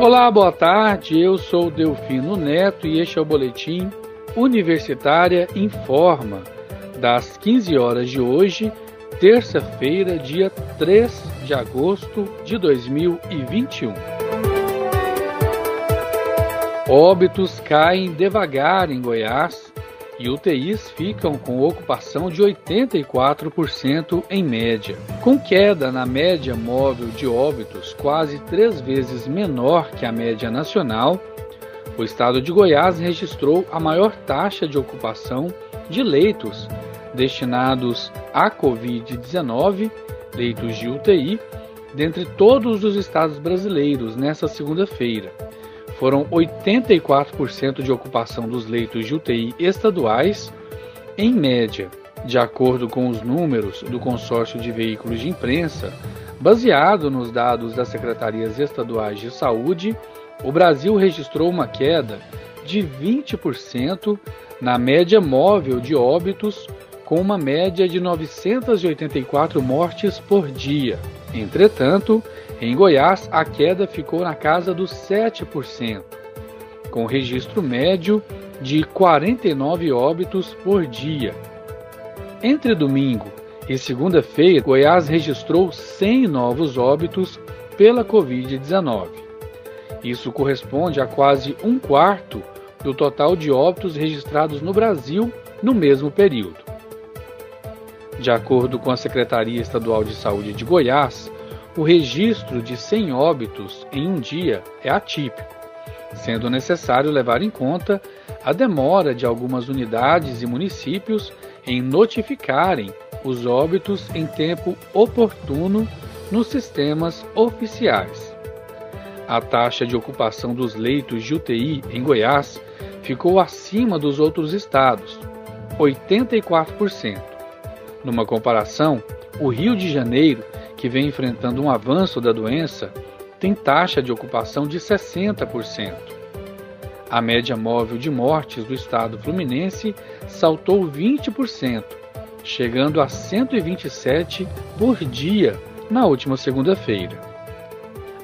Olá, boa tarde. Eu sou Delfino Neto e este é o boletim Universitária Informa das 15 horas de hoje, terça-feira, dia 3 de agosto de 2021. Óbitos caem devagar em Goiás e UTIs ficam com ocupação de 84% em média. Com queda na média móvel de óbitos quase três vezes menor que a média nacional, o estado de Goiás registrou a maior taxa de ocupação de leitos destinados à Covid-19, leitos de UTI, dentre todos os estados brasileiros nesta segunda-feira foram 84% de ocupação dos leitos de UTI estaduais, em média, de acordo com os números do consórcio de veículos de imprensa, baseado nos dados das secretarias estaduais de saúde, o Brasil registrou uma queda de 20% na média móvel de óbitos, com uma média de 984 mortes por dia. Entretanto, em Goiás, a queda ficou na casa dos 7%, com registro médio de 49 óbitos por dia. Entre domingo e segunda-feira, Goiás registrou 100 novos óbitos pela Covid-19. Isso corresponde a quase um quarto do total de óbitos registrados no Brasil no mesmo período. De acordo com a Secretaria Estadual de Saúde de Goiás, o registro de 100 óbitos em um dia é atípico, sendo necessário levar em conta a demora de algumas unidades e municípios em notificarem os óbitos em tempo oportuno nos sistemas oficiais. A taxa de ocupação dos leitos de UTI em Goiás ficou acima dos outros estados, 84%. Numa comparação, o Rio de Janeiro que vem enfrentando um avanço da doença, tem taxa de ocupação de 60%. A média móvel de mortes do estado fluminense saltou 20%, chegando a 127 por dia na última segunda-feira.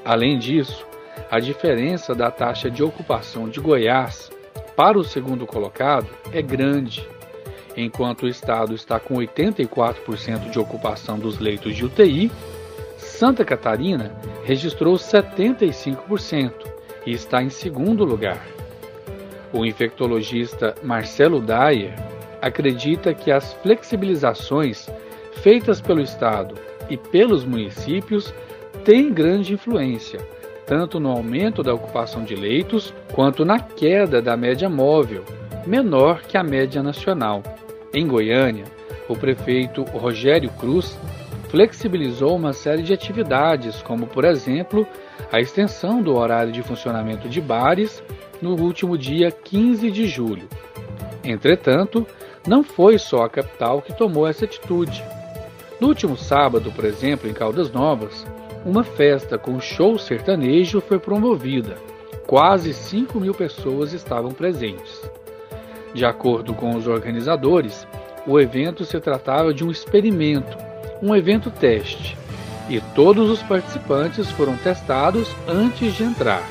Além disso, a diferença da taxa de ocupação de Goiás para o segundo colocado é grande. Enquanto o estado está com 84% de ocupação dos leitos de UTI, Santa Catarina registrou 75% e está em segundo lugar. O infectologista Marcelo Dyer acredita que as flexibilizações feitas pelo Estado e pelos municípios têm grande influência, tanto no aumento da ocupação de leitos quanto na queda da média móvel, menor que a média nacional. Em Goiânia, o prefeito Rogério Cruz flexibilizou uma série de atividades, como, por exemplo, a extensão do horário de funcionamento de bares no último dia 15 de julho. Entretanto, não foi só a capital que tomou essa atitude. No último sábado, por exemplo, em Caldas Novas, uma festa com show sertanejo foi promovida. Quase 5 mil pessoas estavam presentes. De acordo com os organizadores, o evento se tratava de um experimento, um evento teste, e todos os participantes foram testados antes de entrar.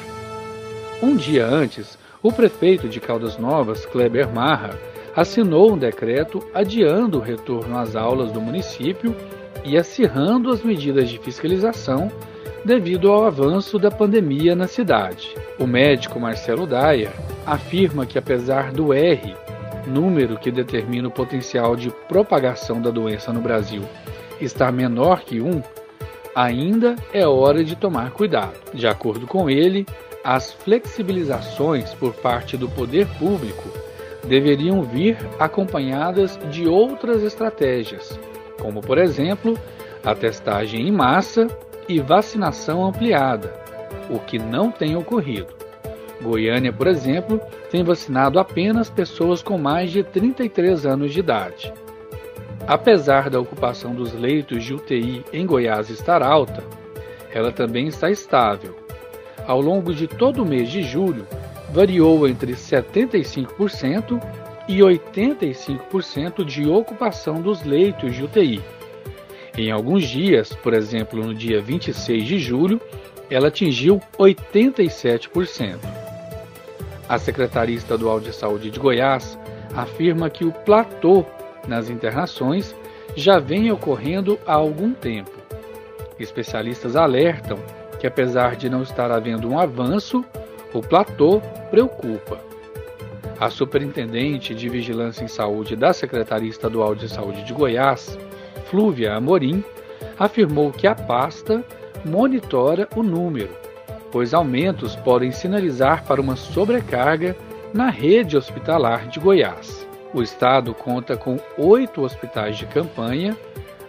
Um dia antes, o prefeito de Caldas Novas, Kleber Marra, assinou um decreto adiando o retorno às aulas do município e acirrando as medidas de fiscalização devido ao avanço da pandemia na cidade. O médico Marcelo Dyer afirma que, apesar do R número que determina o potencial de propagação da doença no Brasil, está menor que 1, ainda é hora de tomar cuidado. De acordo com ele, as flexibilizações por parte do poder público deveriam vir acompanhadas de outras estratégias, como, por exemplo, a testagem em massa e vacinação ampliada, o que não tem ocorrido. Goiânia, por exemplo, tem vacinado apenas pessoas com mais de 33 anos de idade. Apesar da ocupação dos leitos de UTI em Goiás estar alta, ela também está estável. Ao longo de todo o mês de julho, variou entre 75% e 85% de ocupação dos leitos de UTI. Em alguns dias, por exemplo no dia 26 de julho, ela atingiu 87%. A Secretaria Estadual de Saúde de Goiás afirma que o platô nas internações já vem ocorrendo há algum tempo. Especialistas alertam que, apesar de não estar havendo um avanço, o platô preocupa. A superintendente de Vigilância em Saúde da Secretaria Estadual de Saúde de Goiás, Flúvia Amorim, afirmou que a pasta monitora o número, pois aumentos podem sinalizar para uma sobrecarga na rede hospitalar de Goiás. O estado conta com oito hospitais de campanha,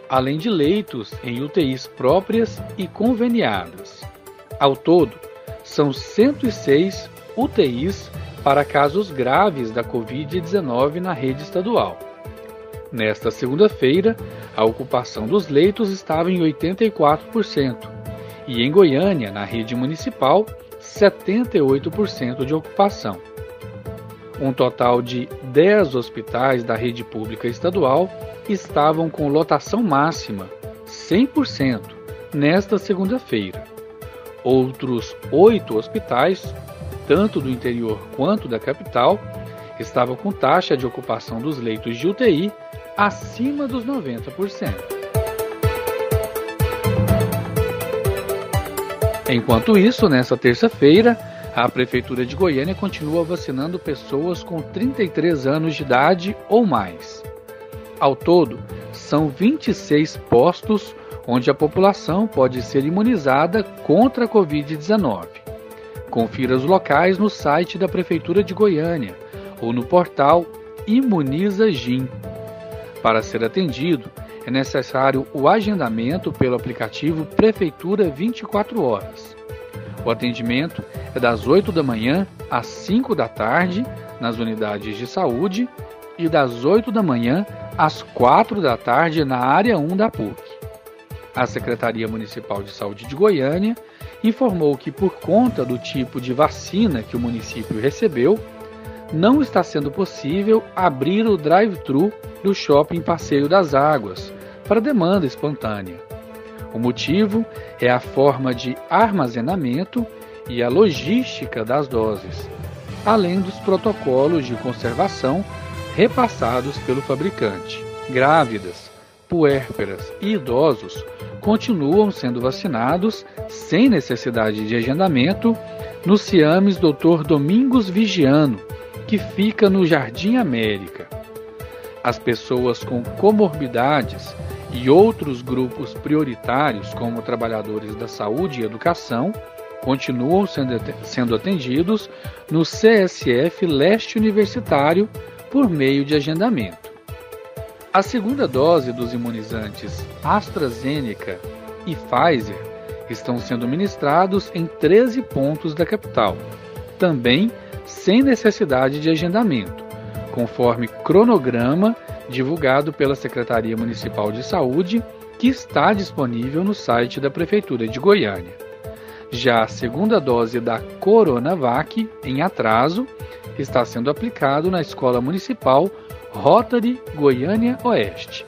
além de leitos em UTIs próprias e conveniadas. Ao todo, são 106 UTIs para casos graves da Covid-19 na rede estadual. Nesta segunda-feira, a ocupação dos leitos estava em 84%, e em Goiânia, na rede municipal, 78% de ocupação. Um total de 10 hospitais da rede pública estadual estavam com lotação máxima, 100%, nesta segunda-feira. Outros oito hospitais, tanto do interior quanto da capital, estavam com taxa de ocupação dos leitos de UTI acima dos 90%. Enquanto isso, nesta terça-feira, a Prefeitura de Goiânia continua vacinando pessoas com 33 anos de idade ou mais. Ao todo, são 26 postos onde a população pode ser imunizada contra a Covid-19. Confira os locais no site da Prefeitura de Goiânia ou no portal Imuniza Gin. Para ser atendido, é necessário o agendamento pelo aplicativo Prefeitura 24 horas. O atendimento é das 8 da manhã às 5 da tarde nas unidades de saúde e das 8 da manhã às 4 da tarde na área 1 da PUC. A Secretaria Municipal de Saúde de Goiânia informou que, por conta do tipo de vacina que o município recebeu, não está sendo possível abrir o drive-thru do shopping Passeio das Águas para demanda espontânea. O motivo é a forma de armazenamento e a logística das doses, além dos protocolos de conservação repassados pelo fabricante. Grávidas, puérperas e idosos continuam sendo vacinados sem necessidade de agendamento no CIAMES Dr. Domingos Vigiano, que fica no Jardim América. As pessoas com comorbidades e outros grupos prioritários, como trabalhadores da saúde e educação, continuam sendo, atendidos no CSF Leste Universitário por meio de agendamento. A segunda dose dos imunizantes AstraZeneca e Pfizer estão sendo ministrados em 13 pontos da capital, também sem necessidade de agendamento, conforme cronograma divulgado pela Secretaria Municipal de Saúde, que está disponível no site da Prefeitura de Goiânia. Já a segunda dose da Coronavac, em atraso, está sendo aplicado na Escola Municipal Rotary Goiânia Oeste.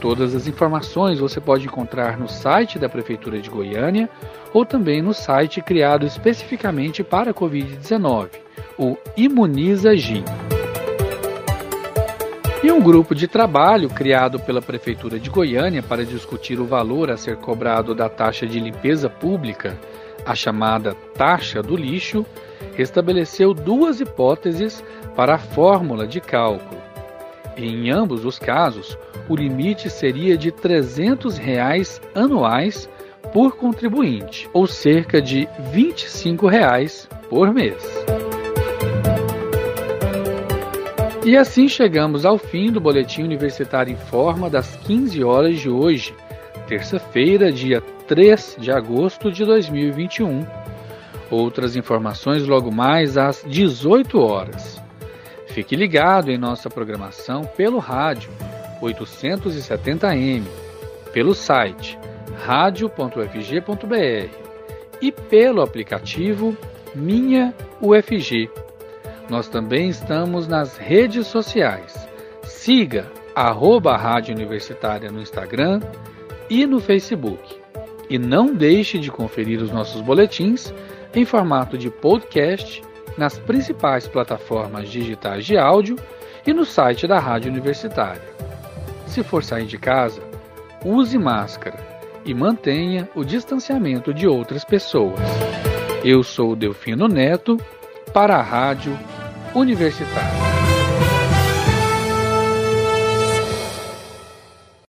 Todas as informações você pode encontrar no site da Prefeitura de Goiânia ou também no site criado especificamente para a Covid-19, o Imuniza Gin. E um grupo de trabalho criado pela Prefeitura de Goiânia para discutir o valor a ser cobrado da taxa de limpeza pública, a chamada taxa do lixo, estabeleceu duas hipóteses para a fórmula de cálculo em ambos os casos, o limite seria de 300 reais anuais por contribuinte, ou cerca de 25 reais por mês. E assim chegamos ao fim do Boletim Universitário em Forma das 15 horas de hoje, terça-feira, dia 3 de agosto de 2021. Outras informações logo mais às 18 horas. Fique ligado em nossa programação pelo rádio 870m, pelo site radio.ufg.br e pelo aplicativo Minha UFG. Nós também estamos nas redes sociais. Siga arroba Rádio Universitária no Instagram e no Facebook. E não deixe de conferir os nossos boletins em formato de podcast nas principais plataformas digitais de áudio e no site da Rádio Universitária. Se for sair de casa, use máscara e mantenha o distanciamento de outras pessoas. Eu sou Delfino Neto para a Rádio Universitária.